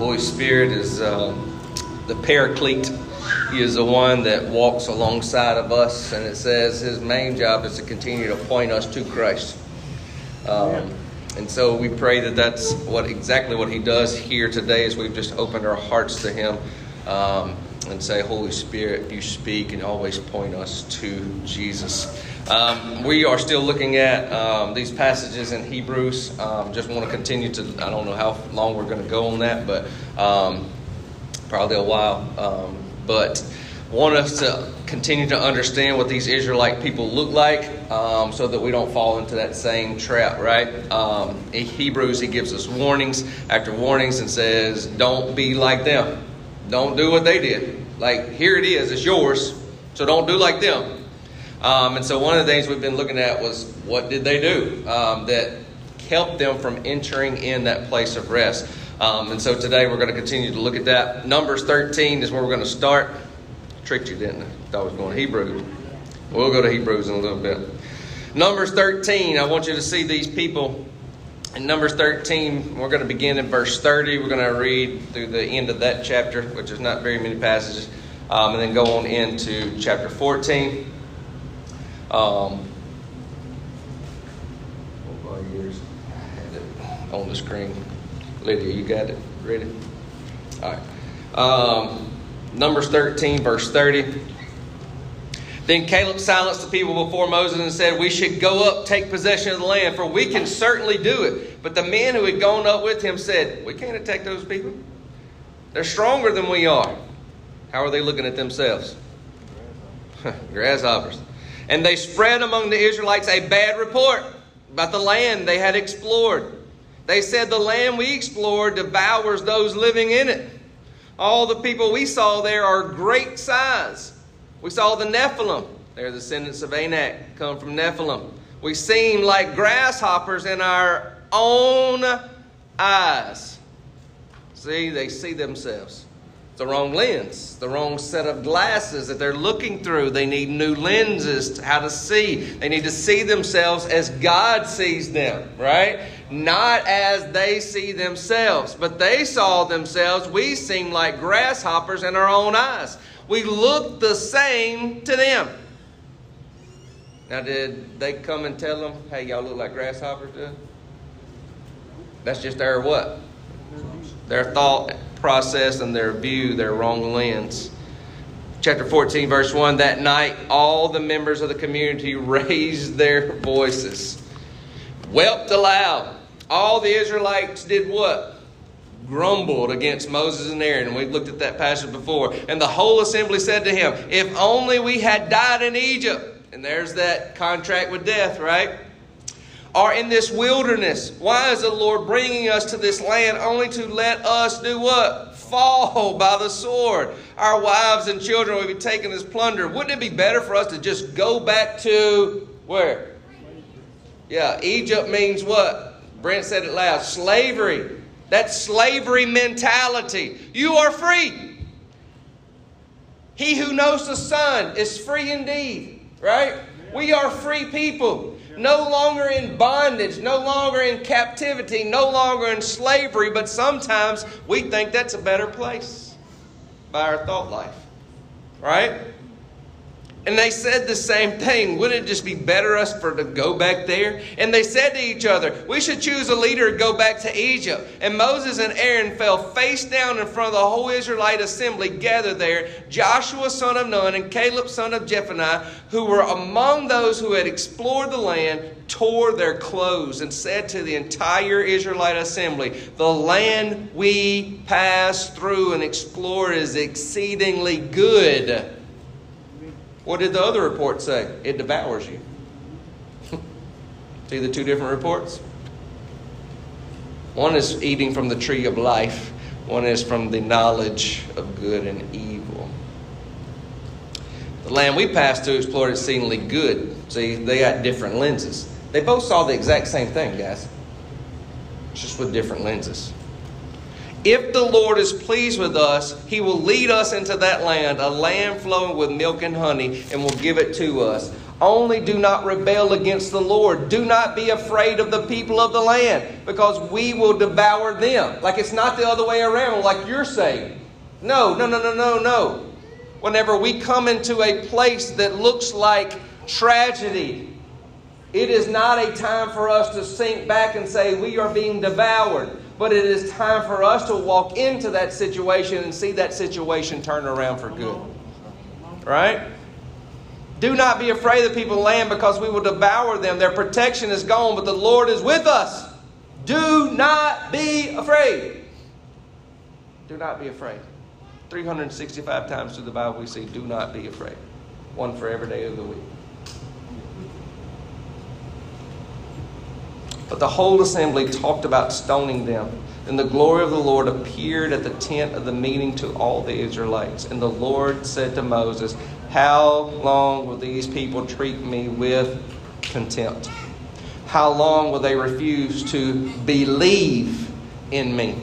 Holy Spirit is uh, the paraclete. He is the one that walks alongside of us, and it says his main job is to continue to point us to Christ. Um, and so we pray that that's what exactly what he does here today as we've just opened our hearts to him um, and say, Holy Spirit, you speak and always point us to Jesus. Um, we are still looking at um, these passages in Hebrews. Um, just want to continue to, I don't know how long we're going to go on that, but um, probably a while. Um, but want us to continue to understand what these Israelite people look like um, so that we don't fall into that same trap, right? Um, in Hebrews, he gives us warnings after warnings and says, don't be like them. Don't do what they did. Like, here it is, it's yours, so don't do like them. Um, and so, one of the things we've been looking at was what did they do um, that helped them from entering in that place of rest. Um, and so today we're going to continue to look at that. Numbers 13 is where we're going to start tricked you, didn't I? Thought I was going to Hebrews. We'll go to Hebrews in a little bit. Numbers 13, I want you to see these people. In Numbers 13, we're going to begin in verse 30. We're going to read through the end of that chapter, which is not very many passages, um, and then go on into chapter 14. Um, years. I had it on the screen. Lydia, you got it ready? All right. Um, Numbers 13, verse 30. Then Caleb silenced the people before Moses and said, We should go up, take possession of the land, for we can certainly do it. But the men who had gone up with him said, We can't attack those people. They're stronger than we are. How are they looking at themselves? Grasshoppers. And they spread among the Israelites a bad report about the land they had explored. They said, The land we explored devours those living in it. All the people we saw there are great size. We saw the Nephilim. They're the descendants of Anak, come from Nephilim. We seem like grasshoppers in our own eyes. See, they see themselves. The wrong lens, the wrong set of glasses that they're looking through. They need new lenses to how to see. They need to see themselves as God sees them, right? not as they see themselves, but they saw themselves. We seem like grasshoppers in our own eyes. We look the same to them. Now, did they come and tell them, hey, y'all look like grasshoppers? That's just their what? Their thought process and their view, their wrong lens. Chapter 14, verse 1 That night, all the members of the community raised their voices, wept aloud all the Israelites did what? Grumbled against Moses and Aaron. We've looked at that passage before. And the whole assembly said to him, If only we had died in Egypt. And there's that contract with death, right? Or in this wilderness. Why is the Lord bringing us to this land only to let us do what? Fall by the sword. Our wives and children will be taken as plunder. Wouldn't it be better for us to just go back to where? Yeah, Egypt means what? Brent said it loud slavery. That slavery mentality. You are free. He who knows the Son is free indeed, right? We are free people. No longer in bondage, no longer in captivity, no longer in slavery, but sometimes we think that's a better place by our thought life, right? And they said the same thing. Wouldn't it just be better us for to go back there? And they said to each other, We should choose a leader to go back to Egypt. And Moses and Aaron fell face down in front of the whole Israelite assembly gathered there. Joshua son of Nun and Caleb son of Jephunneh, who were among those who had explored the land, tore their clothes and said to the entire Israelite assembly, The land we passed through and explored is exceedingly good. What did the other report say? It devours you. See the two different reports? One is eating from the tree of life, one is from the knowledge of good and evil. The land we passed through explored exceedingly good. See, they got different lenses. They both saw the exact same thing, guys, just with different lenses. If the Lord is pleased with us, He will lead us into that land, a land flowing with milk and honey, and will give it to us. Only do not rebel against the Lord. Do not be afraid of the people of the land, because we will devour them. Like it's not the other way around, like you're saying. No, no, no, no, no, no. Whenever we come into a place that looks like tragedy, it is not a time for us to sink back and say we are being devoured, but it is time for us to walk into that situation and see that situation turn around for good. Right? Do not be afraid of people land because we will devour them. Their protection is gone, but the Lord is with us. Do not be afraid. Do not be afraid. 365 times through the Bible we see, do not be afraid. One for every day of the week. But the whole assembly talked about stoning them. And the glory of the Lord appeared at the tent of the meeting to all the Israelites. And the Lord said to Moses, How long will these people treat me with contempt? How long will they refuse to believe in me?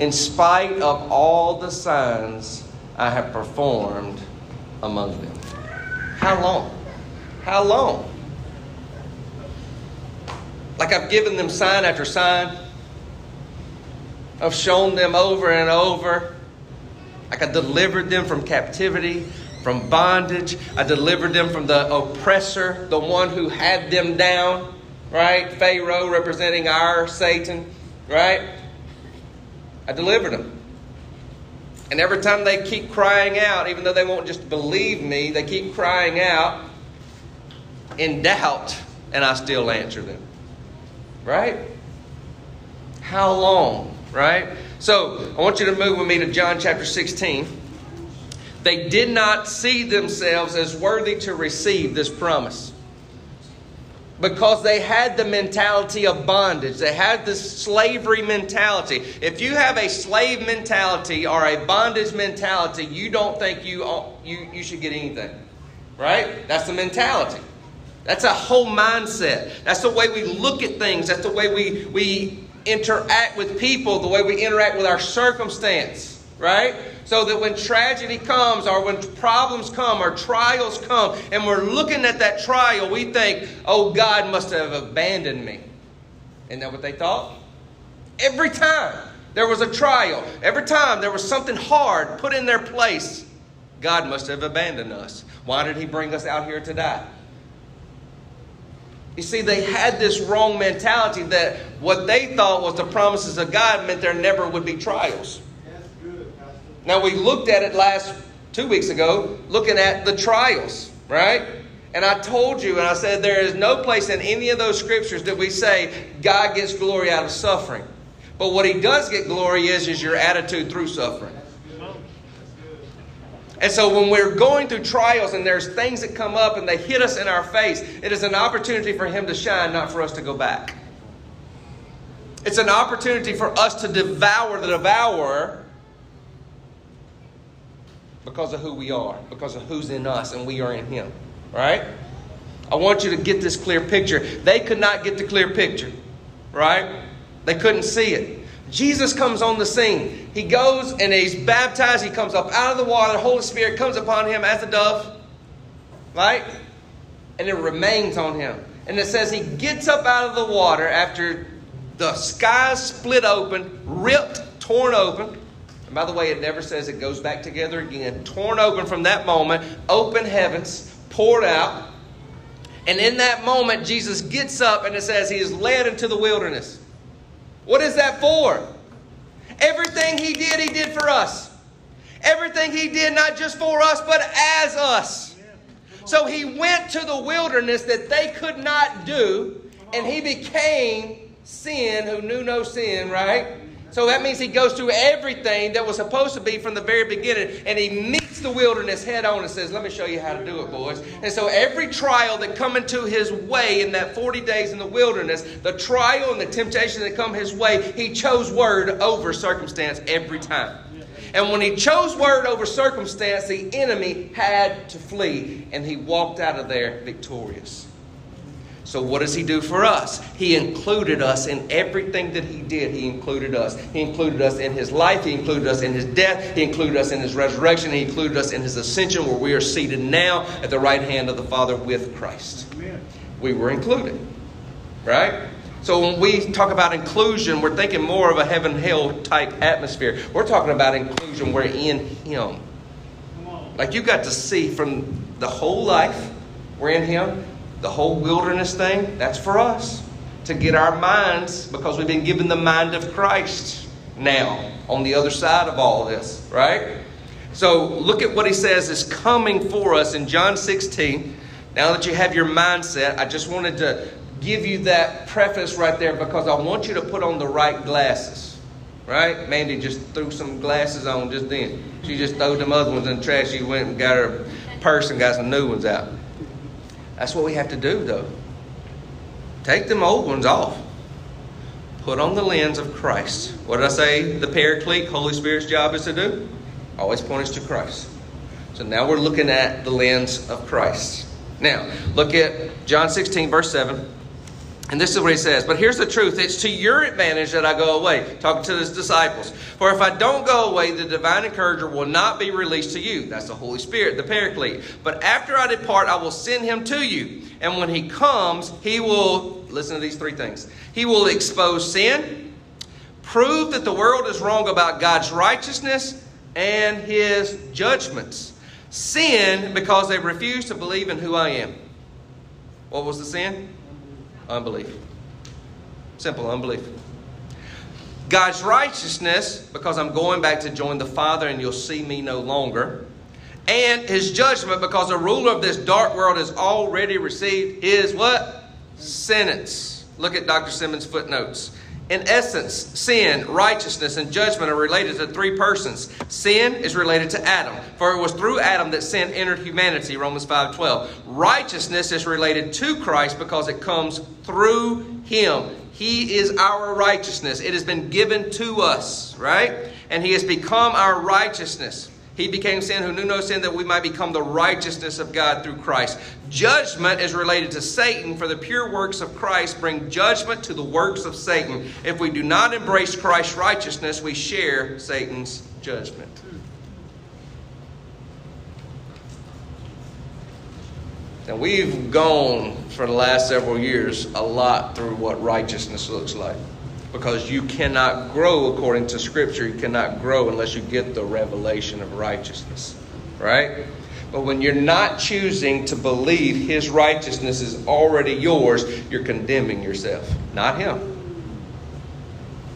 In spite of all the signs I have performed among them. How long? How long? Like I've given them sign after sign. I've shown them over and over. Like I delivered them from captivity, from bondage. I delivered them from the oppressor, the one who had them down, right? Pharaoh representing our Satan, right? I delivered them. And every time they keep crying out, even though they won't just believe me, they keep crying out in doubt, and I still answer them. Right? How long? Right? So, I want you to move with me to John chapter 16. They did not see themselves as worthy to receive this promise because they had the mentality of bondage. They had this slavery mentality. If you have a slave mentality or a bondage mentality, you don't think you, you, you should get anything. Right? That's the mentality. That's a whole mindset. That's the way we look at things. That's the way we, we interact with people, the way we interact with our circumstance, right? So that when tragedy comes or when problems come or trials come and we're looking at that trial, we think, oh, God must have abandoned me. Isn't that what they thought? Every time there was a trial, every time there was something hard put in their place, God must have abandoned us. Why did He bring us out here to die? You see, they had this wrong mentality that what they thought was the promises of God meant there never would be trials. now, we looked at it last two weeks ago, looking at the trials, right? And I told you, and I said, there is no place in any of those scriptures that we say God gets glory out of suffering. But what he does get glory is, is your attitude through suffering. And so when we're going through trials and there's things that come up and they hit us in our face, it is an opportunity for Him to shine, not for us to go back. It's an opportunity for us to devour the devourer because of who we are, because of who's in us and we are in Him. Right? I want you to get this clear picture. They could not get the clear picture. Right? They couldn't see it. Jesus comes on the scene. He goes and he's baptized. He comes up out of the water. The Holy Spirit comes upon him as a dove. Right? And it remains on him. And it says he gets up out of the water after the skies split open, ripped, torn open. And by the way, it never says it goes back together again. Torn open from that moment, open heavens, poured out. And in that moment, Jesus gets up and it says he is led into the wilderness. What is that for? Everything he did, he did for us. Everything he did, not just for us, but as us. So he went to the wilderness that they could not do, and he became sin who knew no sin, right? So that means he goes through everything that was supposed to be from the very beginning, and he meets the wilderness head on and says, "Let me show you how to do it, boys." And so every trial that come into his way in that forty days in the wilderness, the trial and the temptation that come his way, he chose word over circumstance every time. And when he chose word over circumstance, the enemy had to flee, and he walked out of there victorious. So, what does He do for us? He included us in everything that He did. He included us. He included us in His life. He included us in His death. He included us in His resurrection. He included us in His ascension, where we are seated now at the right hand of the Father with Christ. Amen. We were included. Right? So when we talk about inclusion, we're thinking more of a heaven hell type atmosphere. We're talking about inclusion. We're in Him. Like you got to see from the whole life, we're in Him. The whole wilderness thing, that's for us to get our minds because we've been given the mind of Christ now on the other side of all this, right? So look at what he says is coming for us in John 16. Now that you have your mindset, I just wanted to give you that preface right there because I want you to put on the right glasses. Right? Mandy just threw some glasses on just then. She just threw them other ones in the trash. She went and got her purse and got some new ones out. That's what we have to do, though. Take them old ones off. Put on the lens of Christ. What did I say the Paraclete, Holy Spirit's job is to do? Always point us to Christ. So now we're looking at the lens of Christ. Now, look at John 16, verse 7. And this is what he says. But here's the truth it's to your advantage that I go away. Talking to his disciples. For if I don't go away, the divine encourager will not be released to you. That's the Holy Spirit, the Paraclete. But after I depart, I will send him to you. And when he comes, he will, listen to these three things. He will expose sin, prove that the world is wrong about God's righteousness and his judgments. Sin because they refuse to believe in who I am. What was the sin? Unbelief. Simple unbelief. God's righteousness, because I'm going back to join the Father and you'll see me no longer. And his judgment, because the ruler of this dark world has already received his what? Sentence. Look at Dr. Simmons' footnotes. In essence, sin, righteousness, and judgment are related to three persons. Sin is related to Adam, for it was through Adam that sin entered humanity, Romans 5:12. Righteousness is related to Christ because it comes through him. He is our righteousness. It has been given to us, right? And he has become our righteousness. He became sin who knew no sin that we might become the righteousness of God through Christ. Judgment is related to Satan, for the pure works of Christ bring judgment to the works of Satan. If we do not embrace Christ's righteousness, we share Satan's judgment. And we've gone for the last several years a lot through what righteousness looks like because you cannot grow according to Scripture. You cannot grow unless you get the revelation of righteousness, right? But when you're not choosing to believe His righteousness is already yours, you're condemning yourself, not Him.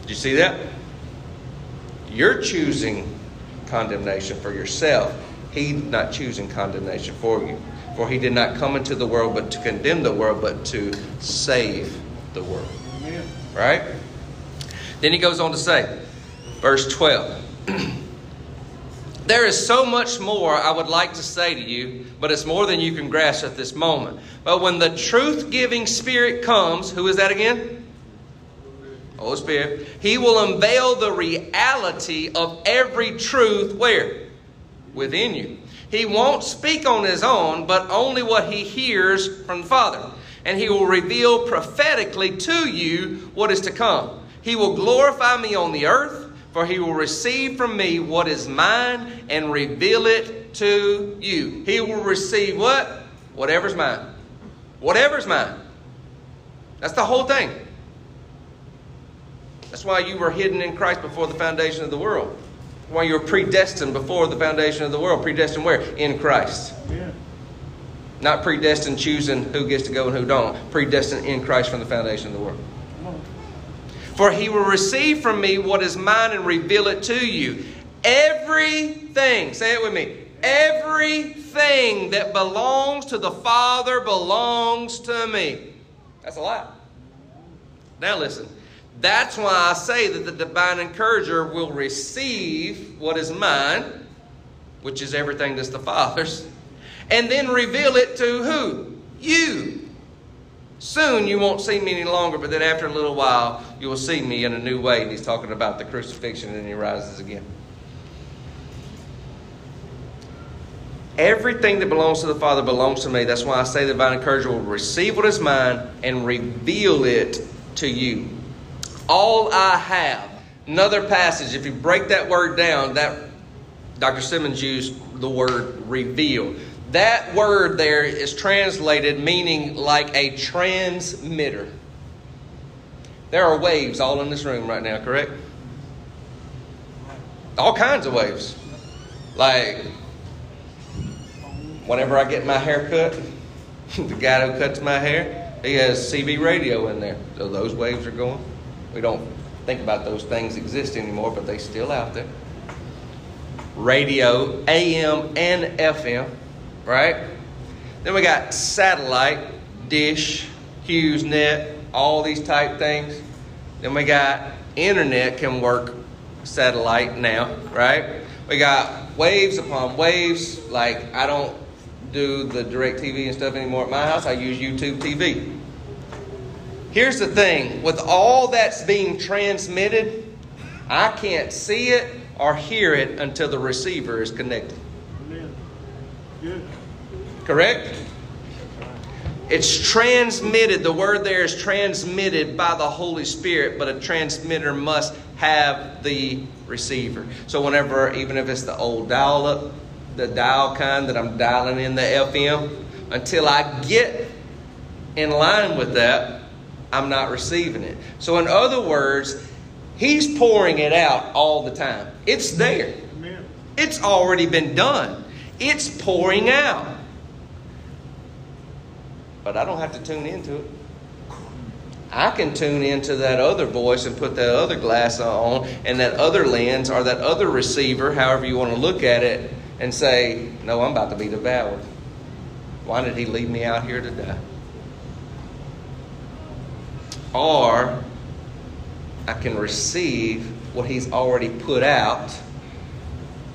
Did you see that? You're choosing condemnation for yourself. He's not choosing condemnation for you. For he did not come into the world but to condemn the world, but to save the world. Amen. Right? Then he goes on to say, verse 12. There is so much more I would like to say to you, but it's more than you can grasp at this moment. But when the truth giving Spirit comes, who is that again? Holy Spirit. He will unveil the reality of every truth where? Within you. He won't speak on his own, but only what he hears from the Father. And he will reveal prophetically to you what is to come. He will glorify me on the earth, for he will receive from me what is mine and reveal it to you. He will receive what? Whatever's mine. Whatever's mine. That's the whole thing. That's why you were hidden in Christ before the foundation of the world. Why you were predestined before the foundation of the world. Predestined where? In Christ. Yeah. Not predestined choosing who gets to go and who don't. Predestined in Christ from the foundation of the world. For he will receive from me what is mine and reveal it to you. Everything, say it with me, everything that belongs to the Father belongs to me. That's a lot. Now listen. That's why I say that the divine encourager will receive what is mine, which is everything that's the Father's, and then reveal it to who? You. Soon you won't see me any longer, but then after a little while you will see me in a new way. And he's talking about the crucifixion and he rises again. Everything that belongs to the Father belongs to me. That's why I say the divine encourager will receive what is mine and reveal it to you. All I have. Another passage, if you break that word down, that Dr. Simmons used the word reveal. That word there is translated meaning like a transmitter. There are waves all in this room right now, correct? All kinds of waves. Like, whenever I get my hair cut, the guy who cuts my hair, he has CB radio in there. So those waves are going. We don't think about those things exist anymore, but they still out there. Radio, AM and FM, right? Then we got satellite, dish, HughesNet, all these type things. Then we got internet can work satellite now, right? We got waves upon waves. Like I don't do the direct TV and stuff anymore at my house. I use YouTube TV. Here's the thing with all that's being transmitted, I can't see it or hear it until the receiver is connected. Amen. Good. Correct? It's transmitted. The word there is transmitted by the Holy Spirit, but a transmitter must have the receiver. So whenever, even if it's the old dial up, the dial kind that I'm dialing in the FM, until I get in line with that, I'm not receiving it. So in other words, He's pouring it out all the time. It's there. It's already been done. It's pouring out but I don't have to tune into it. I can tune into that other voice and put that other glass on and that other lens or that other receiver, however you want to look at it, and say, No, I'm about to be devoured. Why did he leave me out here to die? Or I can receive what he's already put out.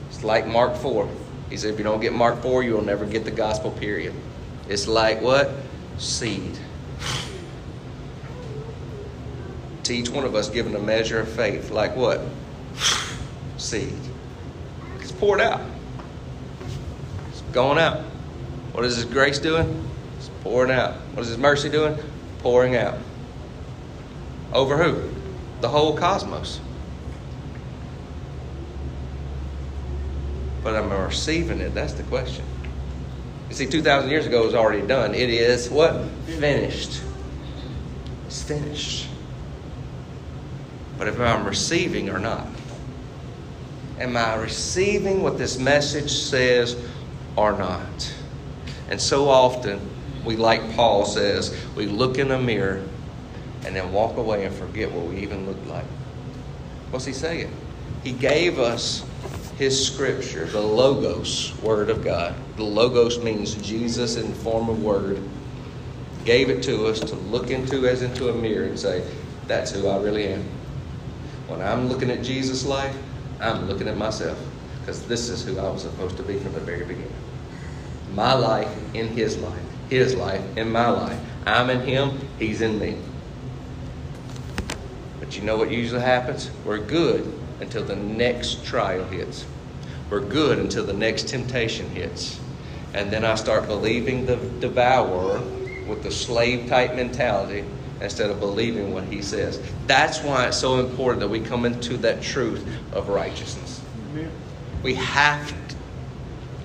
It's like Mark 4. He said, If you don't get Mark 4, you'll never get the gospel, period. It's like what? Seed. To each one of us given a measure of faith. Like what? Seed. It's poured out. It's going out. What is His grace doing? It's pouring out. What is His mercy doing? Pouring out. Over who? The whole cosmos. But I'm receiving it. That's the question. You see, 2,000 years ago was already done. It is what? Finished. It's finished. But if I'm receiving or not, am I receiving what this message says or not? And so often, we, like Paul says, we look in a mirror and then walk away and forget what we even looked like. What's he saying? He gave us his scripture, the Logos, Word of God. The Logos means Jesus in the form of Word. Gave it to us to look into as into a mirror and say, that's who I really am. When I'm looking at Jesus' life, I'm looking at myself because this is who I was supposed to be from the very beginning. My life in His life, His life in my life. I'm in Him, He's in me. But you know what usually happens? We're good until the next trial hits. We're good until the next temptation hits. And then I start believing the devourer with the slave type mentality instead of believing what he says. That's why it's so important that we come into that truth of righteousness. We have to,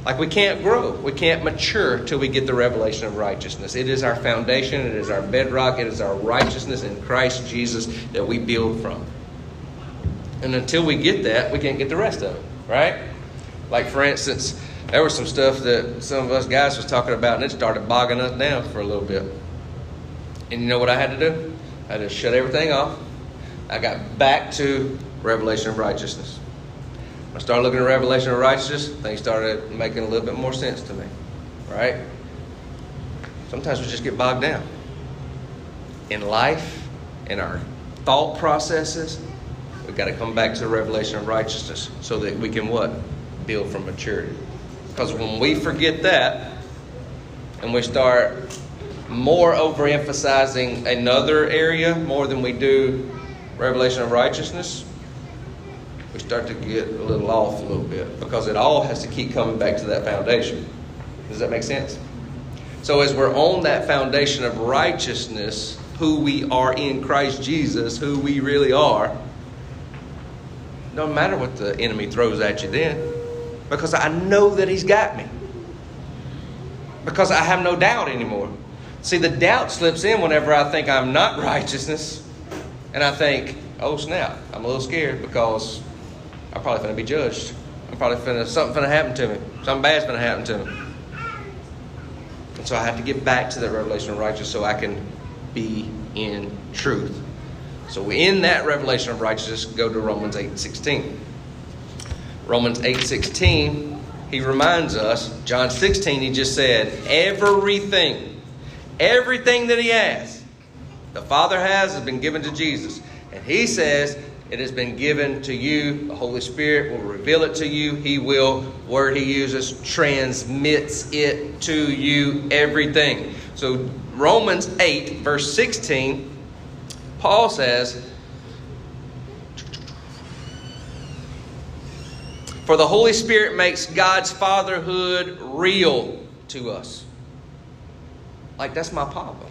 like we can't grow, we can't mature till we get the revelation of righteousness. It is our foundation, it is our bedrock, it is our righteousness in Christ Jesus that we build from. And until we get that, we can't get the rest of it, right? Like, for instance, there was some stuff that some of us guys was talking about, and it started bogging us down for a little bit. And you know what I had to do? I had to shut everything off. I got back to revelation of righteousness. I started looking at revelation of righteousness, things started making a little bit more sense to me, right? Sometimes we just get bogged down in life, in our thought processes, We've got to come back to the revelation of righteousness so that we can what? Build from maturity. Because when we forget that and we start more overemphasizing another area more than we do revelation of righteousness, we start to get a little off a little bit because it all has to keep coming back to that foundation. Does that make sense? So, as we're on that foundation of righteousness, who we are in Christ Jesus, who we really are, no matter what the enemy throws at you then, because I know that he's got me. Because I have no doubt anymore. See, the doubt slips in whenever I think I'm not righteousness, and I think, oh snap, I'm a little scared because I'm probably going to be judged. I'm probably finna, something going to happen to me. Something bad's to happen to me. And so I have to get back to that revelation of righteousness so I can be in truth. So in that revelation of righteousness, go to Romans 8 16. Romans 8 16, he reminds us, John 16, he just said, everything, everything that he has, the Father has, has been given to Jesus. And he says, it has been given to you. The Holy Spirit will reveal it to you. He will, word he uses, transmits it to you, everything. So, Romans 8, verse 16, Paul says, For the Holy Spirit makes God's fatherhood real to us. Like, that's my papa.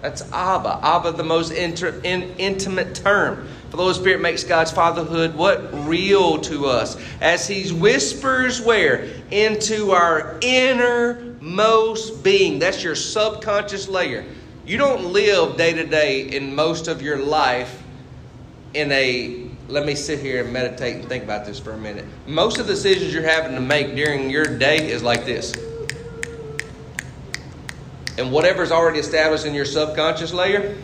That's Abba. Abba, the most inter, in, intimate term. For the Holy Spirit makes God's fatherhood what? Real to us. As He whispers where? Into our innermost being. That's your subconscious layer. You don't live day to day in most of your life in a let me sit here and meditate and think about this for a minute. Most of the decisions you're having to make during your day is like this. And whatever's already established in your subconscious layer,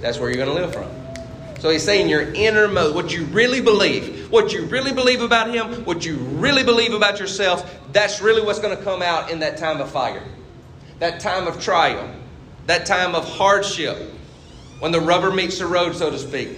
that's where you're going to live from. So he's saying your innermost, what you really believe, what you really believe about him, what you really believe about yourself, that's really what's going to come out in that time of fire, that time of trial, that time of hardship, when the rubber meets the road, so to speak.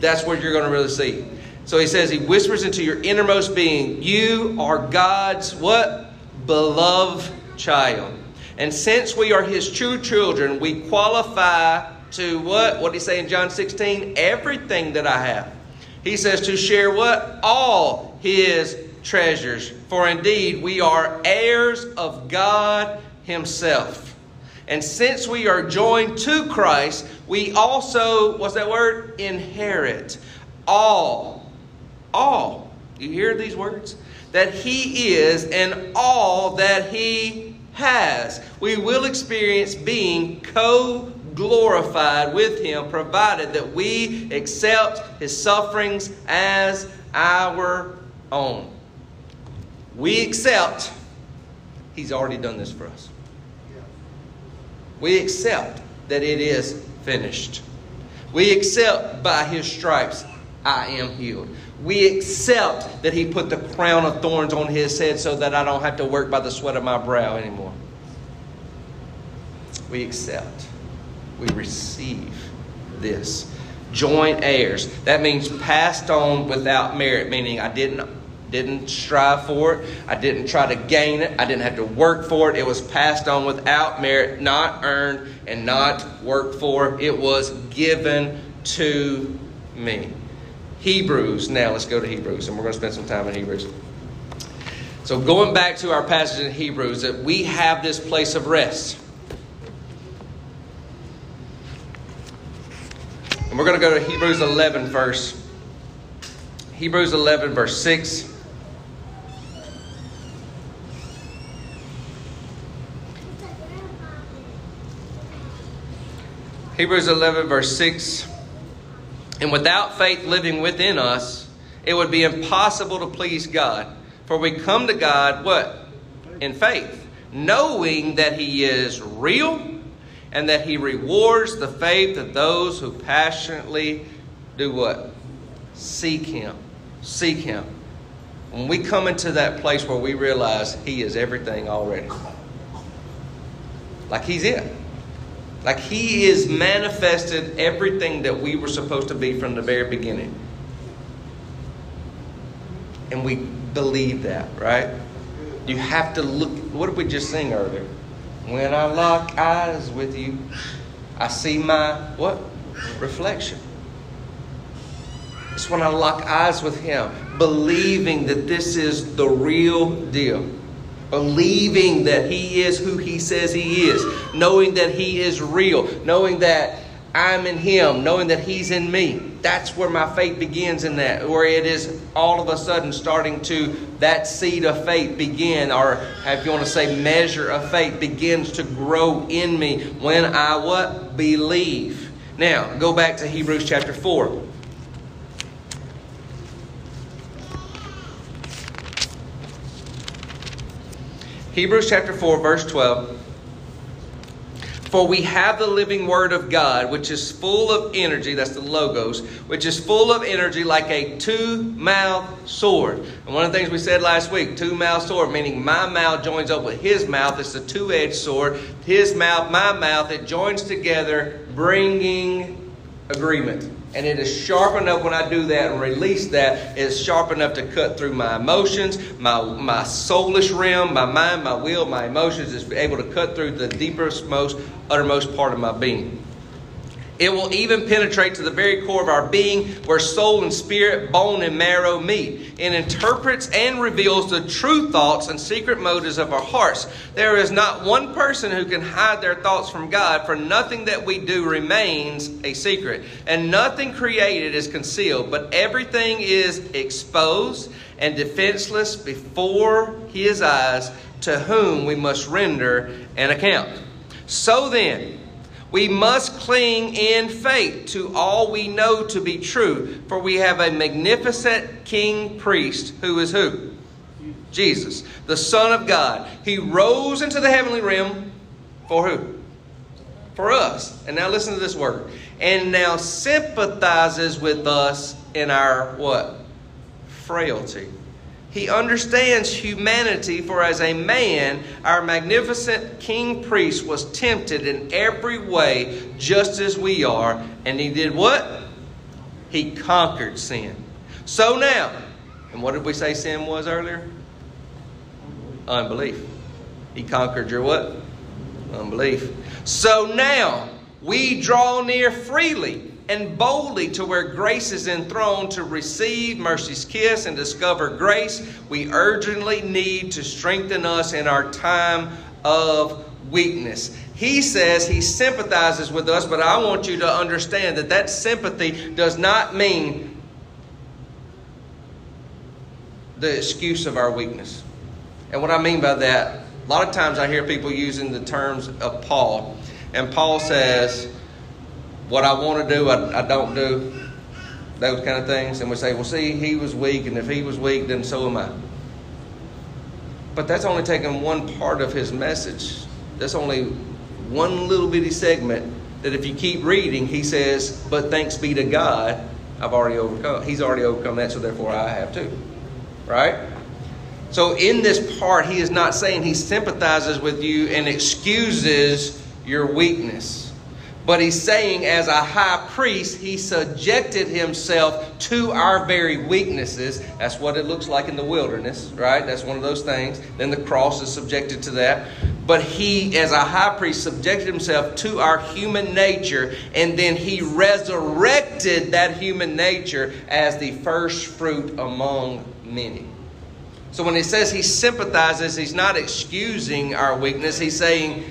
That's where you're going to really see. So he says, he whispers into your innermost being, you are God's what? Beloved child. And since we are his true children, we qualify to what? What did he say in John 16? Everything that I have. He says to share what? All his treasures. For indeed, we are heirs of God himself. And since we are joined to Christ, we also, what's that word? Inherit all. All. You hear these words? That he is and all that he has. We will experience being co glorified with Him, provided that we accept His sufferings as our own. We accept He's already done this for us. We accept that it is finished. We accept by His stripes, I am healed. We accept that He put the crown of thorns on His head so that I don't have to work by the sweat of my brow anymore. We accept we receive this. Joint heirs. That means passed on without merit, meaning I didn't didn't strive for it. I didn't try to gain it. I didn't have to work for it. It was passed on without merit, not earned and not worked for. It was given to me. Hebrews. Now let's go to Hebrews, and we're going to spend some time in Hebrews. So going back to our passage in Hebrews, that we have this place of rest. And we're going to go to Hebrews 11, verse. Hebrews 11, verse 6. Hebrews 11, verse 6. And without faith living within us, it would be impossible to please God. For we come to God, what? In faith, knowing that He is real and that he rewards the faith of those who passionately do what? Seek him. Seek him. When we come into that place where we realize he is everything already. Like he's it. Like he is manifested everything that we were supposed to be from the very beginning. And we believe that, right? You have to look. What did we just sing earlier? When I lock eyes with you, I see my what? Reflection. It's when I lock eyes with Him, believing that this is the real deal. Believing that He is who He says He is, knowing that He is real, knowing that I'm in Him, knowing that He's in me. That's where my faith begins in that, where it is all of a sudden starting to, that seed of faith begin, or if you want to say measure of faith begins to grow in me when I what? Believe. Now, go back to Hebrews chapter 4. Hebrews chapter 4, verse 12. For we have the living word of God, which is full of energy, that's the logos, which is full of energy like a two mouthed sword. And one of the things we said last week, two mouthed sword, meaning my mouth joins up with his mouth. It's a two edged sword. His mouth, my mouth, it joins together, bringing agreement. And it is sharp enough when I do that and release that, it's sharp enough to cut through my emotions, my, my soulish realm, my mind, my will, my emotions. It's able to cut through the deepest, most, uttermost part of my being. It will even penetrate to the very core of our being, where soul and spirit, bone and marrow meet. It interprets and reveals the true thoughts and secret motives of our hearts. There is not one person who can hide their thoughts from God, for nothing that we do remains a secret. And nothing created is concealed, but everything is exposed and defenseless before His eyes, to whom we must render an account. So then, we must cling in faith to all we know to be true, for we have a magnificent king priest who is who? Jesus, the Son of God. He rose into the heavenly realm for who? For us. And now listen to this word. And now sympathizes with us in our what? Frailty. He understands humanity, for as a man, our magnificent king priest was tempted in every way, just as we are. And he did what? He conquered sin. So now, and what did we say sin was earlier? Unbelief. He conquered your what? Unbelief. So now, we draw near freely and boldly to where grace is enthroned to receive mercy's kiss and discover grace. We urgently need to strengthen us in our time of weakness. He says he sympathizes with us, but I want you to understand that that sympathy does not mean the excuse of our weakness. And what I mean by that, a lot of times I hear people using the terms of Paul, and Paul says, what I want to do, I, I don't do. Those kind of things. And we say, well, see, he was weak, and if he was weak, then so am I. But that's only taking one part of his message. That's only one little bitty segment that if you keep reading, he says, but thanks be to God, I've already overcome. He's already overcome that, so therefore I have too. Right? So in this part, he is not saying he sympathizes with you and excuses your weakness. But he's saying, as a high priest, he subjected himself to our very weaknesses. That's what it looks like in the wilderness, right? That's one of those things. Then the cross is subjected to that. But he, as a high priest, subjected himself to our human nature, and then he resurrected that human nature as the first fruit among many. So when he says he sympathizes, he's not excusing our weakness. He's saying,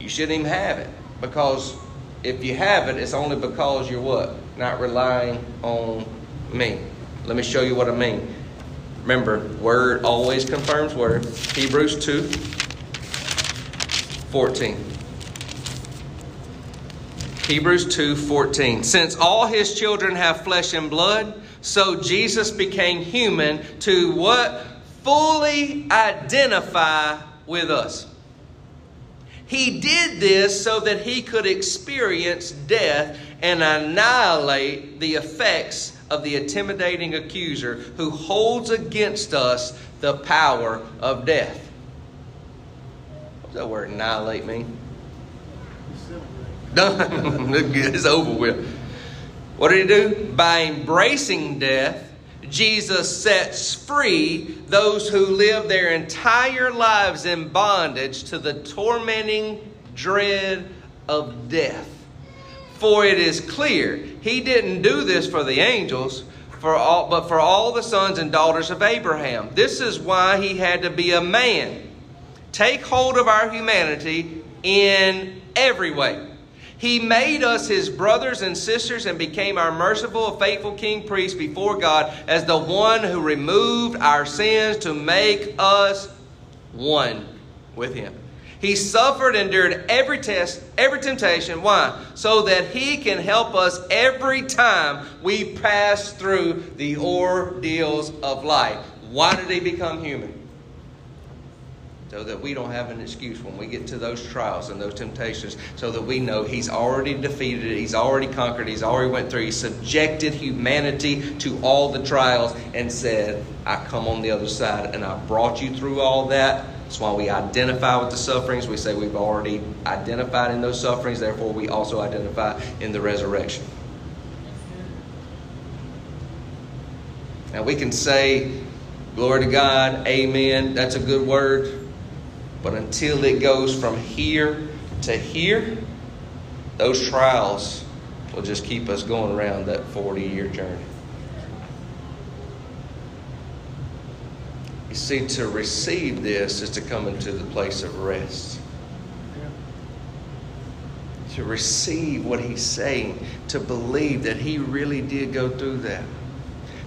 you shouldn't even have it. Because if you have it, it's only because you're what? Not relying on me. Let me show you what I mean. Remember, word always confirms word. Hebrews 2 14. Hebrews 2 14. Since all his children have flesh and blood, so Jesus became human to what? Fully identify with us. He did this so that he could experience death and annihilate the effects of the intimidating accuser who holds against us the power of death. What does that word annihilate mean? Done. it's over with. What did he do? By embracing death, Jesus sets free those who live their entire lives in bondage to the tormenting dread of death. For it is clear he didn't do this for the angels, for all, but for all the sons and daughters of Abraham. This is why he had to be a man. Take hold of our humanity in every way. He made us his brothers and sisters and became our merciful, faithful king priest before God as the one who removed our sins to make us one with him. He suffered, endured every test, every temptation. Why? So that He can help us every time we pass through the ordeals of life. Why did He become human? So that we don't have an excuse when we get to those trials and those temptations, so that we know He's already defeated it, He's already conquered, He's already went through, He subjected humanity to all the trials and said, I come on the other side and I brought you through all that that's why we identify with the sufferings. We say we've already identified in those sufferings, therefore, we also identify in the resurrection. Now, we can say, Glory to God, Amen. That's a good word. But until it goes from here to here, those trials will just keep us going around that 40 year journey. You see, to receive this is to come into the place of rest. To receive what he's saying, to believe that he really did go through that.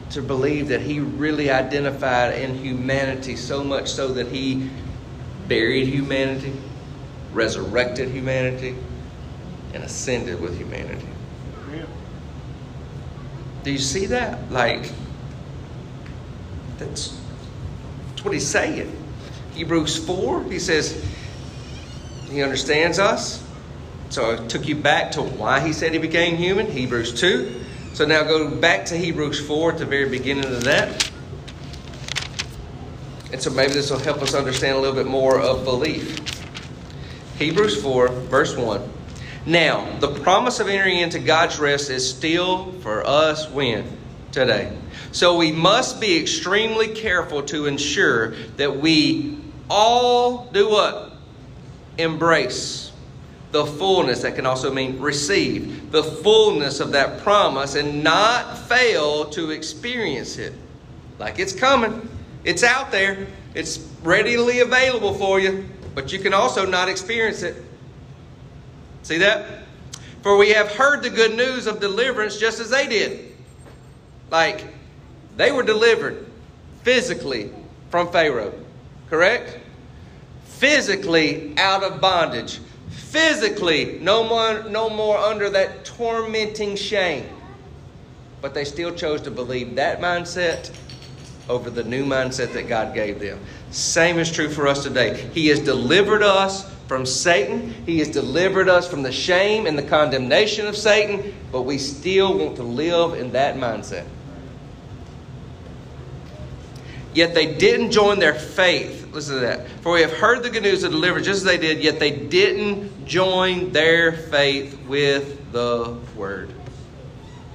To believe that he really identified in humanity so much so that he buried humanity, resurrected humanity, and ascended with humanity. Do you see that? Like, that's that's what he's saying. Hebrews 4, he says, he understands us. So I took you back to why he said he became human, Hebrews 2. So now go back to Hebrews 4 at the very beginning of that. And so maybe this will help us understand a little bit more of belief. Hebrews 4, verse 1. Now, the promise of entering into God's rest is still for us when? Today. So we must be extremely careful to ensure that we all do what? Embrace the fullness, that can also mean receive, the fullness of that promise and not fail to experience it. Like it's coming, it's out there, it's readily available for you, but you can also not experience it. See that? For we have heard the good news of deliverance just as they did. Like, they were delivered physically from Pharaoh, correct? Physically out of bondage. Physically no more, no more under that tormenting shame. But they still chose to believe that mindset over the new mindset that God gave them. Same is true for us today. He has delivered us from Satan. He has delivered us from the shame and the condemnation of Satan, but we still want to live in that mindset. Yet they didn't join their faith. Listen to that. For we have heard the good news of deliverance just as they did, yet they didn't join their faith with the word.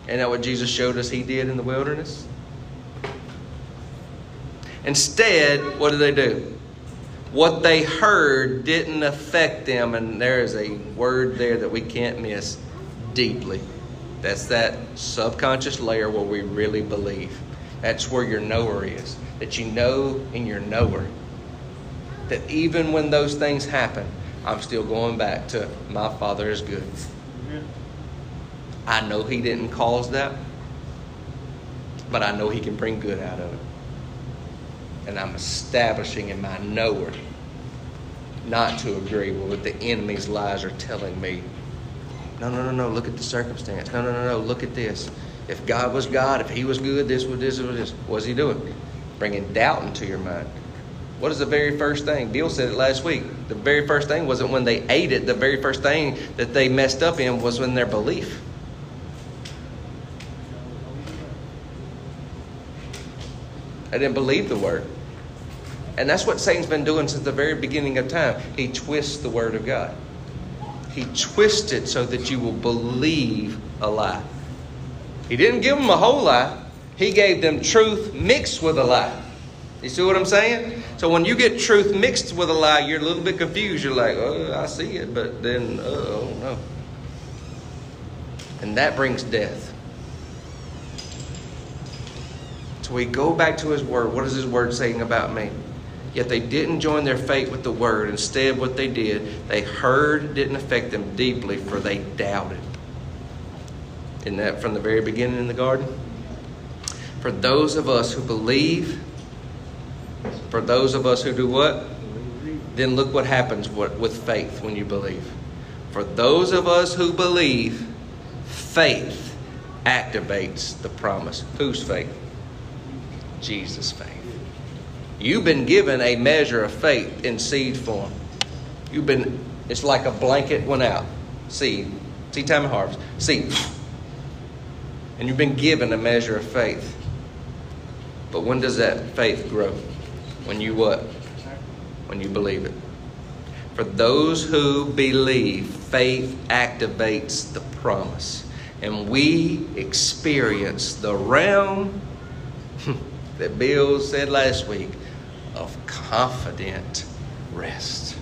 And that what Jesus showed us he did in the wilderness? Instead, what did they do? What they heard didn't affect them, and there is a word there that we can't miss deeply. That's that subconscious layer where we really believe. That's where your knower is that you know in your knower that even when those things happen, I'm still going back to my Father is good. I know He didn't cause that, but I know He can bring good out of it. And I'm establishing in my knower not to agree with what the enemy's lies are telling me. No, no, no, no. Look at the circumstance. No, no, no, no. Look at this. If God was God, if He was good, this was this was this. What's He doing? bringing doubt into your mind. What is the very first thing? Bill said it last week. The very first thing wasn't when they ate it. The very first thing that they messed up in was in their belief. They didn't believe the word. And that's what Satan's been doing since the very beginning of time. He twists the word of God. He twists it so that you will believe a lie. He didn't give them a whole lie. He gave them truth mixed with a lie. You see what I'm saying? So when you get truth mixed with a lie, you're a little bit confused. You're like, oh, I see it, but then, oh, no. And that brings death. So we go back to his word. What is his word saying about me? Yet they didn't join their faith with the word. Instead, what they did, they heard didn't affect them deeply, for they doubted. Isn't that from the very beginning in the garden? For those of us who believe, for those of us who do what? Then look what happens with faith when you believe. For those of us who believe, faith activates the promise. Whose faith? Jesus' faith. You've been given a measure of faith in seed form. You've been, it's like a blanket went out. Seed. Seed time of harvest. Seed. And you've been given a measure of faith. But when does that faith grow? When you what? When you believe it. For those who believe, faith activates the promise. And we experience the realm hmm, that Bill said last week of confident rest.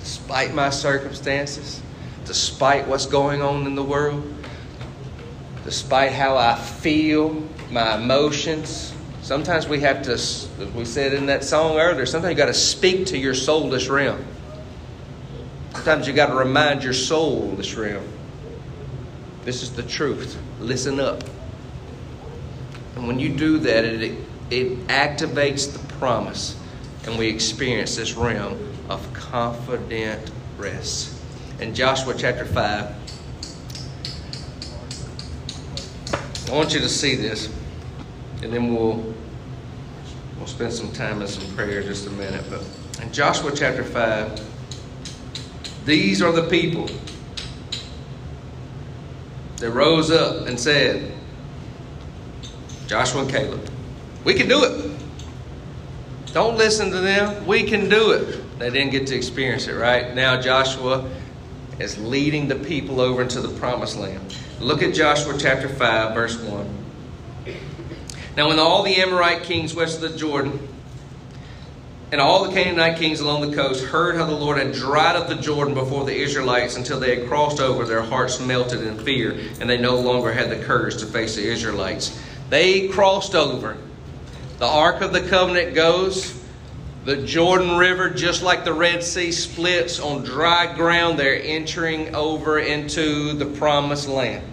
Despite my circumstances, despite what's going on in the world, despite how I feel, my emotions, sometimes we have to, as we said in that song earlier, sometimes you got to speak to your soulish realm. Sometimes you got to remind your soulish realm. This is the truth. Listen up. And when you do that, it, it activates the promise, and we experience this realm of confident rest. In Joshua chapter 5, I want you to see this, and then we'll we'll spend some time in some prayer just a minute. But in Joshua chapter 5, these are the people that rose up and said, Joshua and Caleb. We can do it. Don't listen to them. We can do it. They didn't get to experience it, right? Now Joshua is leading the people over into the promised land. Look at Joshua chapter 5, verse 1. Now, when all the Amorite kings west of the Jordan and all the Canaanite kings along the coast heard how the Lord had dried up the Jordan before the Israelites until they had crossed over, their hearts melted in fear, and they no longer had the courage to face the Israelites. They crossed over. The Ark of the Covenant goes. The Jordan River, just like the Red Sea, splits on dry ground. They're entering over into the promised land.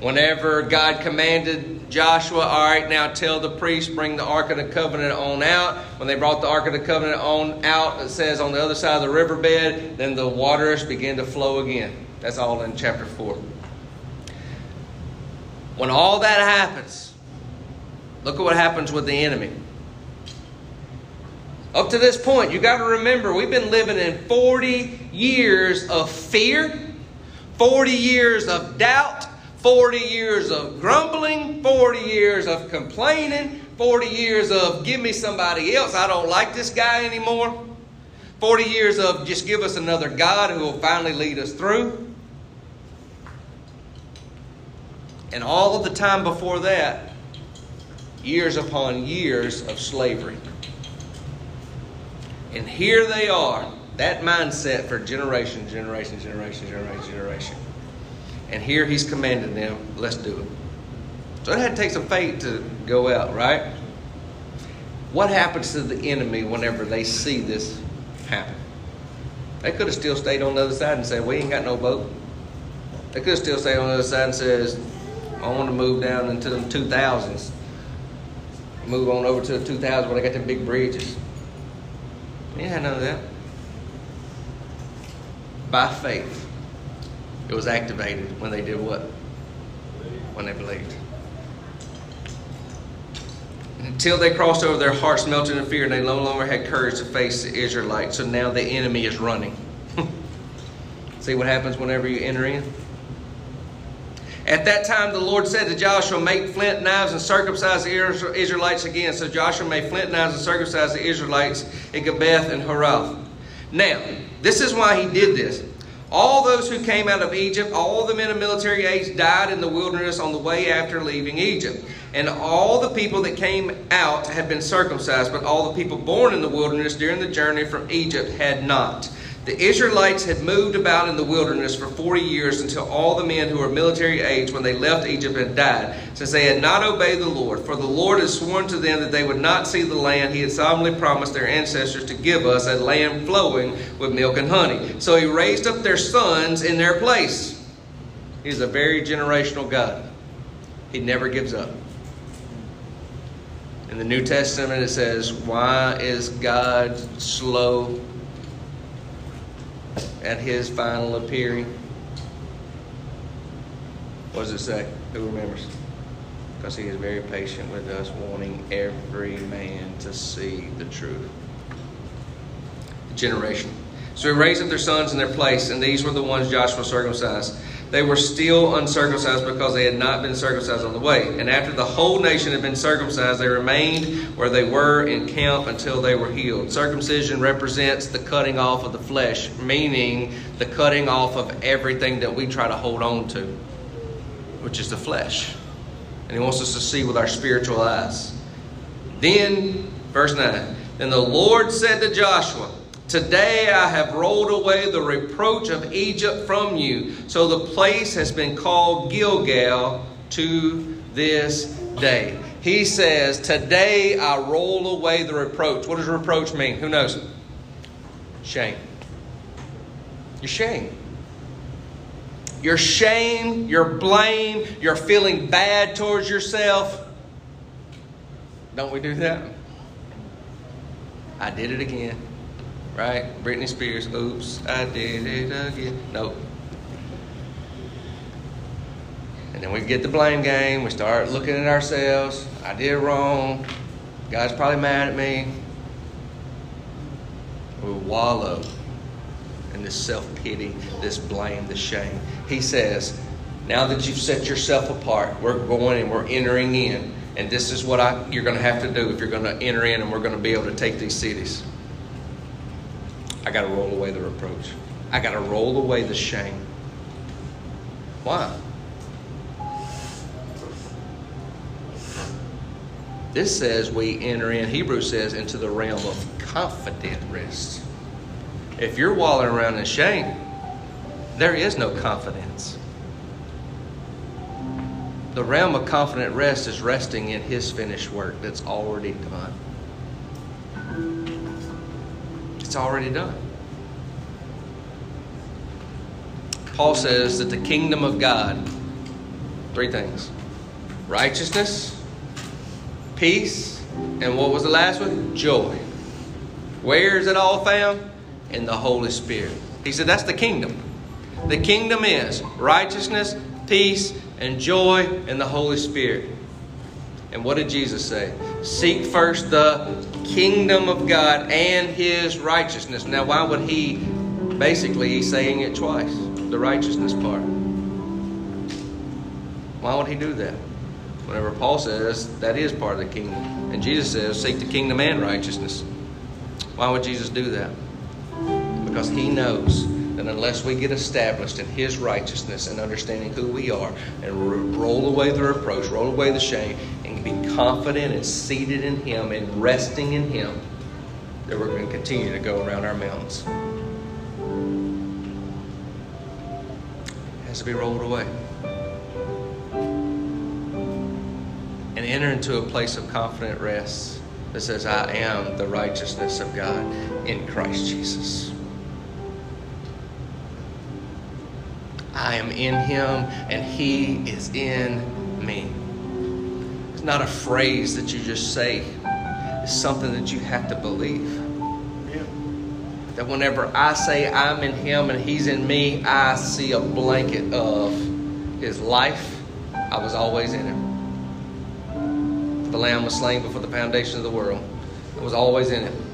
Whenever God commanded Joshua, all right, now tell the priests, bring the Ark of the Covenant on out. When they brought the Ark of the Covenant on out, it says on the other side of the riverbed, then the waters begin to flow again. That's all in chapter 4. When all that happens, look at what happens with the enemy. Up to this point, you got to remember we've been living in 40 years of fear, 40 years of doubt, 40 years of grumbling, 40 years of complaining, 40 years of give me somebody else. I don't like this guy anymore. 40 years of just give us another God who will finally lead us through. And all of the time before that, years upon years of slavery. And here they are, that mindset for generation, generation, generation, generation, generation. And here he's commanding them, let's do it. So it had to take some faith to go out, right? What happens to the enemy whenever they see this happen? They could have still stayed on the other side and said, We ain't got no boat. They could have still stayed on the other side and says, I want to move down into the 2000s. Move on over to the 2000s when I got them big bridges. You had none of that. By faith, it was activated when they did what? When they believed. Until they crossed over, their hearts melted in fear, and they no longer had courage to face the Israelites. So now the enemy is running. See what happens whenever you enter in? At that time, the Lord said to Joshua, Make flint knives and circumcise the Israelites again. So Joshua made flint knives and circumcised the Israelites in Gibeath-haaraloth. Now, this is why he did this. All those who came out of Egypt, all the men of military age, died in the wilderness on the way after leaving Egypt. And all the people that came out had been circumcised, but all the people born in the wilderness during the journey from Egypt had not. The Israelites had moved about in the wilderness for 40 years until all the men who were military age when they left Egypt had died, since they had not obeyed the Lord. For the Lord had sworn to them that they would not see the land he had solemnly promised their ancestors to give us, a land flowing with milk and honey. So he raised up their sons in their place. He's a very generational God. He never gives up. In the New Testament, it says, Why is God slow at his final appearing? What does it say? Who remembers? Because he is very patient with us, wanting every man to see the truth. The generation. So he raised up their sons in their place, and these were the ones Joshua circumcised. They were still uncircumcised because they had not been circumcised on the way. And after the whole nation had been circumcised, they remained where they were in camp until they were healed. Circumcision represents the cutting off of the flesh, meaning the cutting off of everything that we try to hold on to, which is the flesh. And he wants us to see with our spiritual eyes. Then, verse 9, then the Lord said to Joshua, Today I have rolled away the reproach of Egypt from you. So the place has been called Gilgal to this day. He says, Today I roll away the reproach. What does reproach mean? Who knows? Shame. Your shame. Your shame, your blame, your feeling bad towards yourself. Don't we do that? I did it again right? Britney Spears, oops, I did it again. Nope. And then we get the blame game. We start looking at ourselves. I did wrong. God's probably mad at me. We wallow in this self pity, this blame, this shame. He says, now that you've set yourself apart, we're going and we're entering in. And this is what I, you're going to have to do if you're going to enter in and we're going to be able to take these cities. I got to roll away the reproach. I got to roll away the shame. Why? This says we enter in, Hebrew says, into the realm of confident rest. If you're wallowing around in shame, there is no confidence. The realm of confident rest is resting in His finished work that's already done. It's already done. Paul says that the kingdom of God, three things righteousness, peace, and what was the last one? Joy. Where is it all found? In the Holy Spirit. He said that's the kingdom. The kingdom is righteousness, peace, and joy in the Holy Spirit. And what did Jesus say? Seek first the kingdom of God and his righteousness. Now, why would he, basically, he's saying it twice, the righteousness part. Why would he do that? Whenever Paul says that is part of the kingdom. And Jesus says, seek the kingdom and righteousness. Why would Jesus do that? Because he knows that unless we get established in his righteousness and understanding who we are and roll away the reproach, roll away the shame, be confident and seated in Him and resting in Him, that we're going to continue to go around our mountains. It has to be rolled away. And enter into a place of confident rest that says, I am the righteousness of God in Christ Jesus. I am in Him and He is in me. It's not a phrase that you just say, it's something that you have to believe. Yeah. That whenever I say I'm in Him and He's in me, I see a blanket of His life. I was always in Him. The Lamb was slain before the foundation of the world. I was always in Him.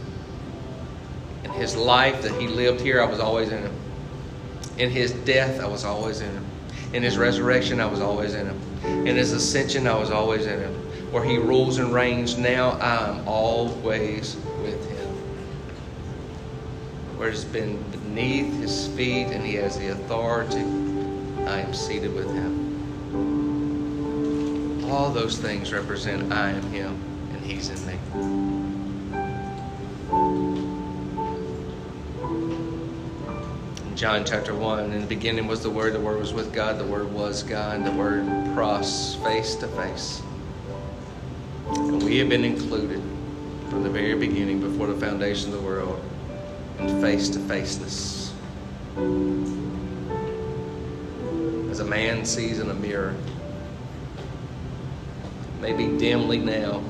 In His life that He lived here, I was always in Him. In His death, I was always in Him. In His resurrection, I was always in Him. In his ascension, I was always in him. Where he rules and reigns, now I am always with him. Where it's been beneath his feet and he has the authority, I am seated with him. All those things represent I am him and he's in me. John chapter 1 In the beginning was the Word, the Word was with God, the Word was God, the Word pros face to face. And we have been included from the very beginning, before the foundation of the world, in face to faceness. As a man sees in a mirror, maybe dimly now,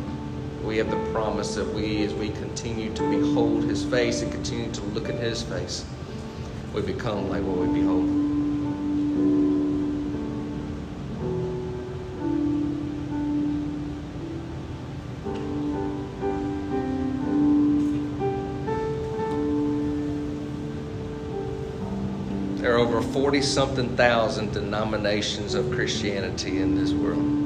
we have the promise that we, as we continue to behold His face and continue to look at His face, we become like what we behold. There are over 40 something thousand denominations of Christianity in this world.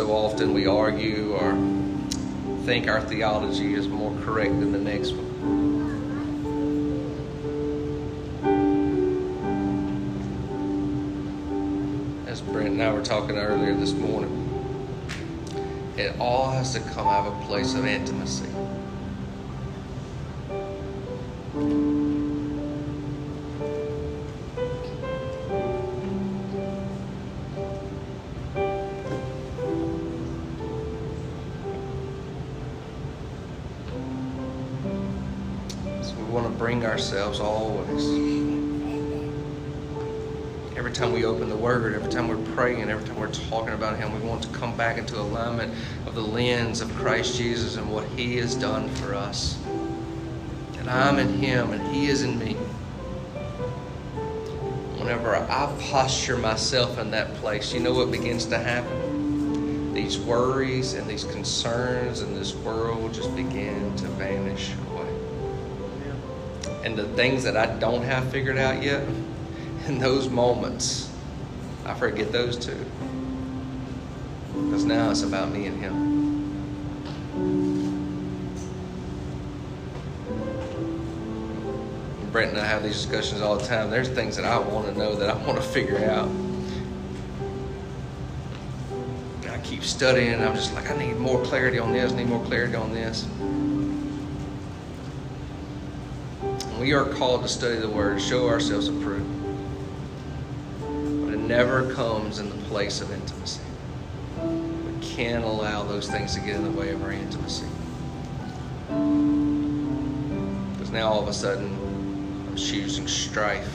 So often we argue or think our theology is more correct than the next one. As Brent and I were talking earlier this morning, it all has to come out of a place of intimacy. Ourselves always. Every time we open the Word, every time we're praying, every time we're talking about Him, we want to come back into alignment of the lens of Christ Jesus and what He has done for us. That I'm in Him and He is in me. Whenever I posture myself in that place, you know what begins to happen? These worries and these concerns in this world just begin to vanish. And the things that I don't have figured out yet, in those moments, I forget those too. Because now it's about me and Him. Brent and I have these discussions all the time. There's things that I want to know that I want to figure out. And I keep studying, I'm just like, I need more clarity on this, I need more clarity on this. We are called to study the Word, show ourselves approved But it never comes in the place of intimacy. We can't allow those things to get in the way of our intimacy. Because now all of a sudden, I'm choosing strife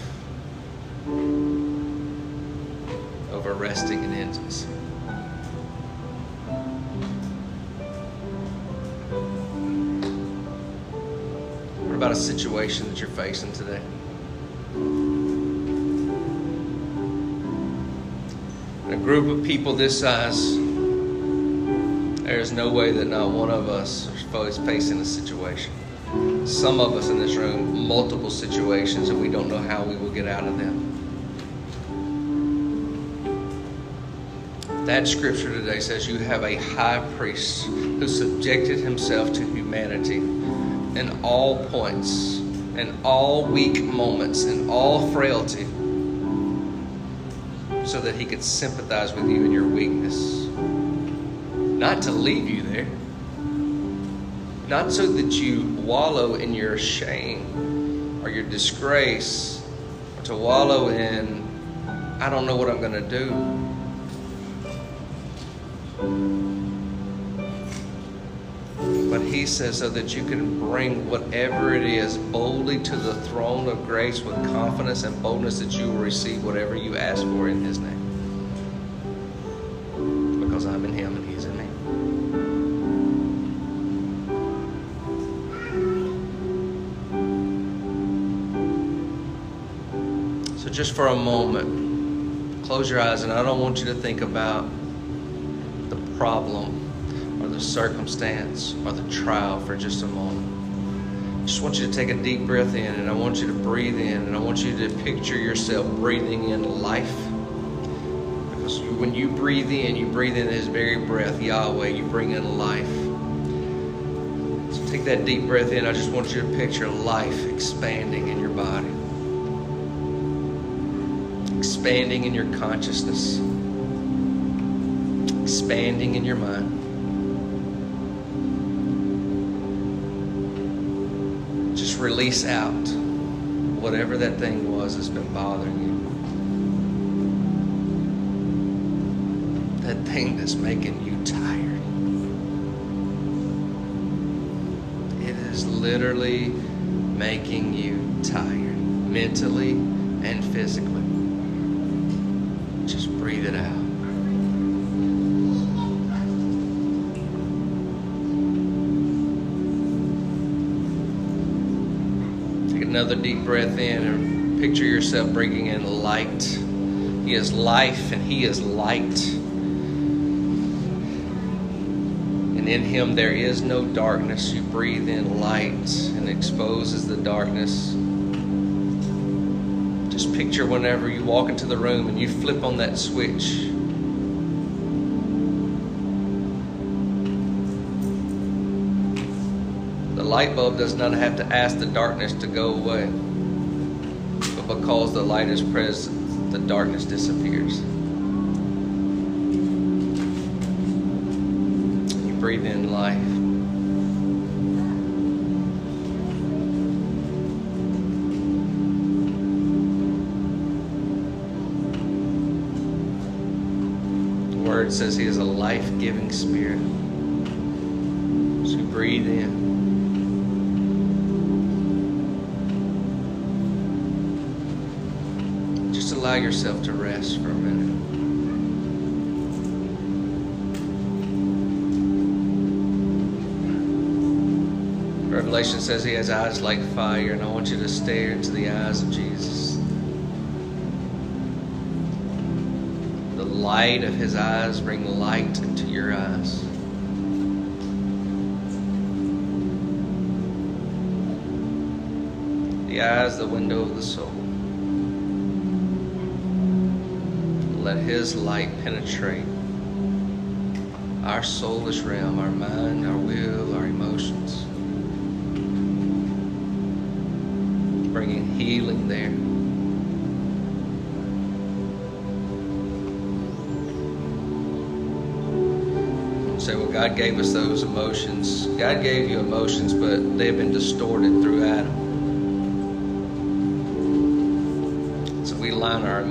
over resting in intimacy. A situation that you're facing today? a group of people this size, there is no way that not one of us is facing a situation. Some of us in this room, multiple situations, and we don't know how we will get out of them. That scripture today says you have a high priest who subjected himself to humanity in all points, in all weak moments, in all frailty so that he could sympathize with you in your weakness. Not to leave you there. Not so that you wallow in your shame or your disgrace or to wallow in, I don't know what I'm going to do. Says so that you can bring whatever it is boldly to the throne of grace with confidence and boldness that you will receive whatever you ask for in his name. Because I'm in him and he's in me. So just for a moment, close your eyes and I don't want you to think about the problem the circumstance or the trial for just a moment. I just want you to take a deep breath in and I want you to breathe in and I want you to picture yourself breathing in life. Because when you breathe in, you breathe in His very breath, Yahweh, you bring in life. So take that deep breath in. I just want you to picture life expanding in your body, expanding in your consciousness expanding in your mind. Release out whatever that thing was that's been bothering you. That thing that's making you tired. It is literally making you tired, mentally and physically. Another deep breath in and picture yourself bringing in light. He is life and He is light. And in Him there is no darkness. You breathe in light and exposes the darkness. Just picture whenever you walk into the room and you flip on that switch. Light bulb does not have to ask the darkness to go away. But because the light is present, the darkness disappears. You breathe in life. The word says he is a life giving spirit. So breathe in. Allow yourself to rest for a minute. Revelation says he has eyes like fire, and I want you to stare into the eyes of Jesus. The light of his eyes bring light into your eyes. The eyes, the window of the soul. Let his light penetrate our soulish realm, our mind, our will, our emotions. Bringing healing there. Say, well, God gave us those emotions. God gave you emotions, but they've been distorted through Adam.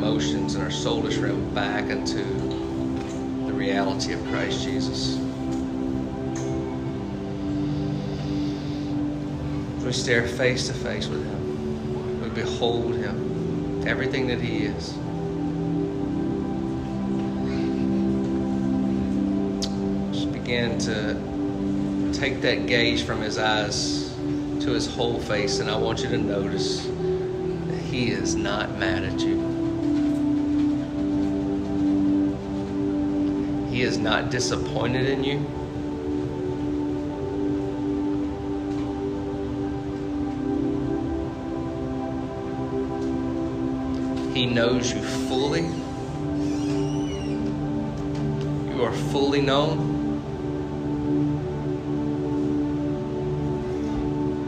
Emotions and our soulish realm back into the reality of Christ Jesus. We stare face to face with Him. We behold Him, everything that He is. Just begin to take that gaze from His eyes to His whole face, and I want you to notice that He is not mad at you. Is not disappointed in you. He knows you fully. You are fully known.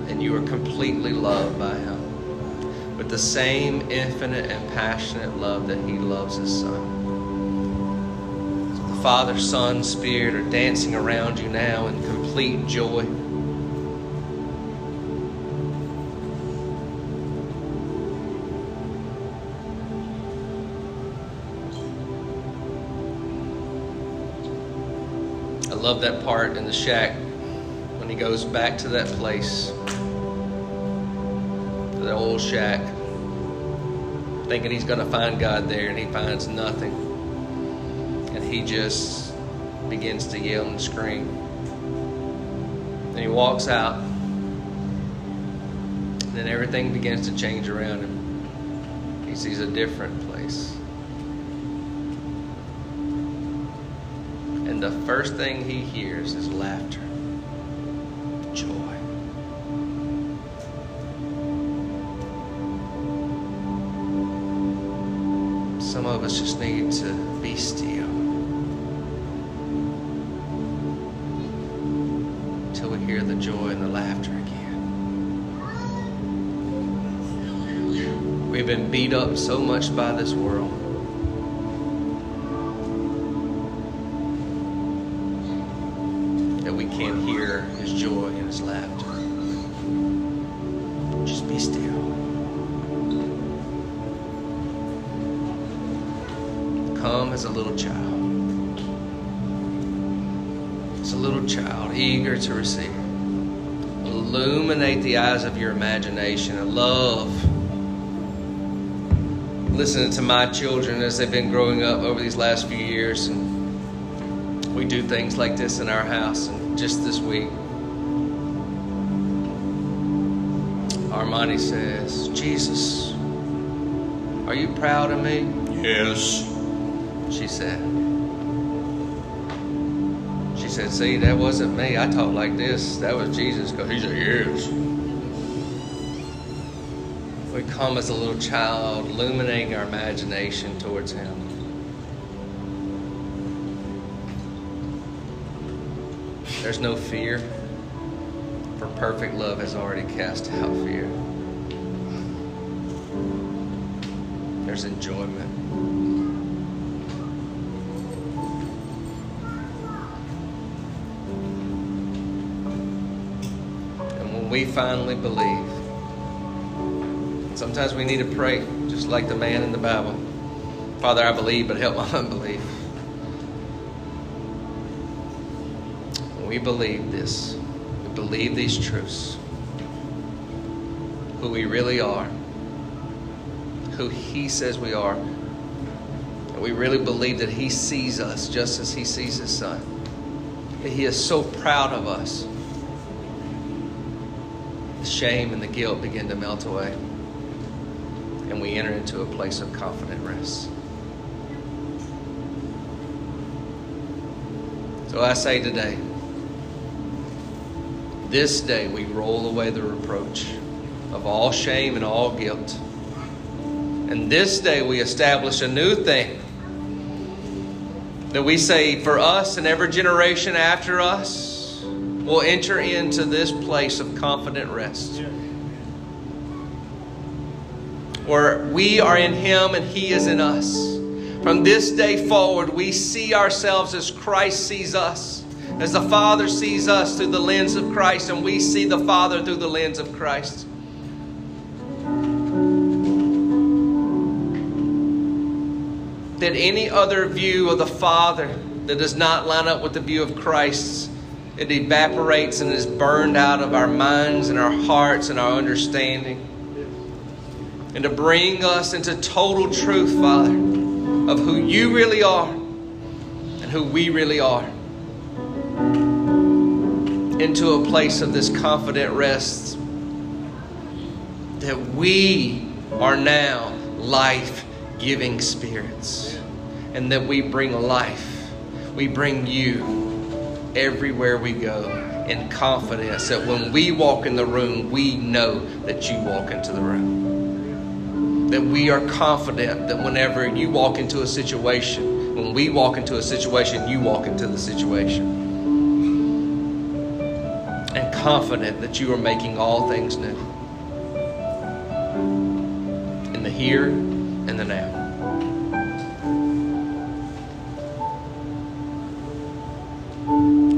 And you are completely loved by Him with the same infinite and passionate love that He loves His Son. Father, Son, Spirit are dancing around you now in complete joy. I love that part in the shack when he goes back to that place, the old shack, thinking he's going to find God there, and he finds nothing. He just begins to yell and scream. And he walks out, and then everything begins to change around him. He sees a different place. And the first thing he hears is laughter, joy. Some of us just need hear the joy and the laughter again. We've been beat up so much by this world. that we can't hear his joy and his laughter. Just be still. Come as a little child. Eager to receive. Illuminate the eyes of your imagination. I love listening to my children as they've been growing up over these last few years. And we do things like this in our house. And just this week, Armani says, Jesus, are you proud of me? Yes. She said. Said, see, that wasn't me. I talk like this. That was Jesus. Because he said, yes. We come as a little child, illuminating our imagination towards him. There's no fear, for perfect love has already cast out fear. There's enjoyment. We finally believe, sometimes we need to pray, just like the man in the Bible. Father, I believe, but help my unbelief. We believe this, we believe these truths, who we really are, who He says we are, and we really believe that He sees us just as He sees His Son. That He is so proud of us. The shame and the guilt begin to melt away, and we enter into a place of confident rest. So I say today, this day we roll away the reproach of all shame and all guilt. And this day we establish a new thing that we say for us and every generation after us will enter into this place of confident rest. Where we are in Him and He is in us. From this day forward, we see ourselves as Christ sees us, as the Father sees us through the lens of Christ, and we see the Father through the lens of Christ. that any other view of the Father that does not line up with the view of Christ, it evaporates and is burned out of our minds and our hearts and our understanding. And to bring us into total truth, Father, of who you really are and who we really are. Into a place of this confident rest that we are now life giving spirits and that we bring life. We bring you everywhere we go in confidence that when we walk in the room, we know that you walk into the room. That we are confident that whenever you walk into a situation, when we walk into a situation, you walk into the situation. And confident that you are making all things new. In the here and the now.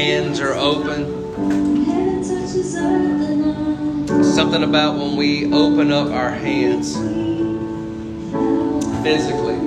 hands are open. Something about when we open up our hands physically,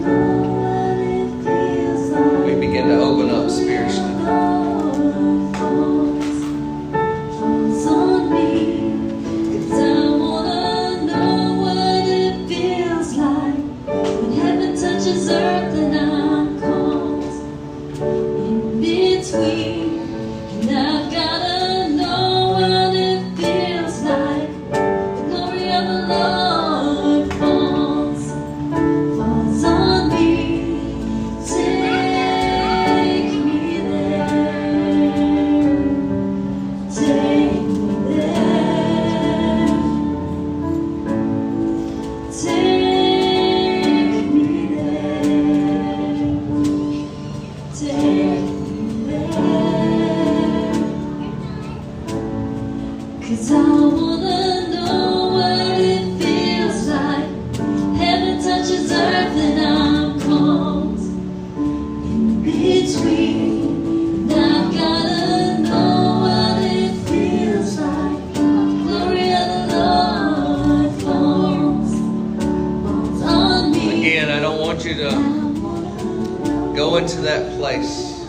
place.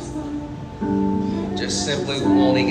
Just simply wanting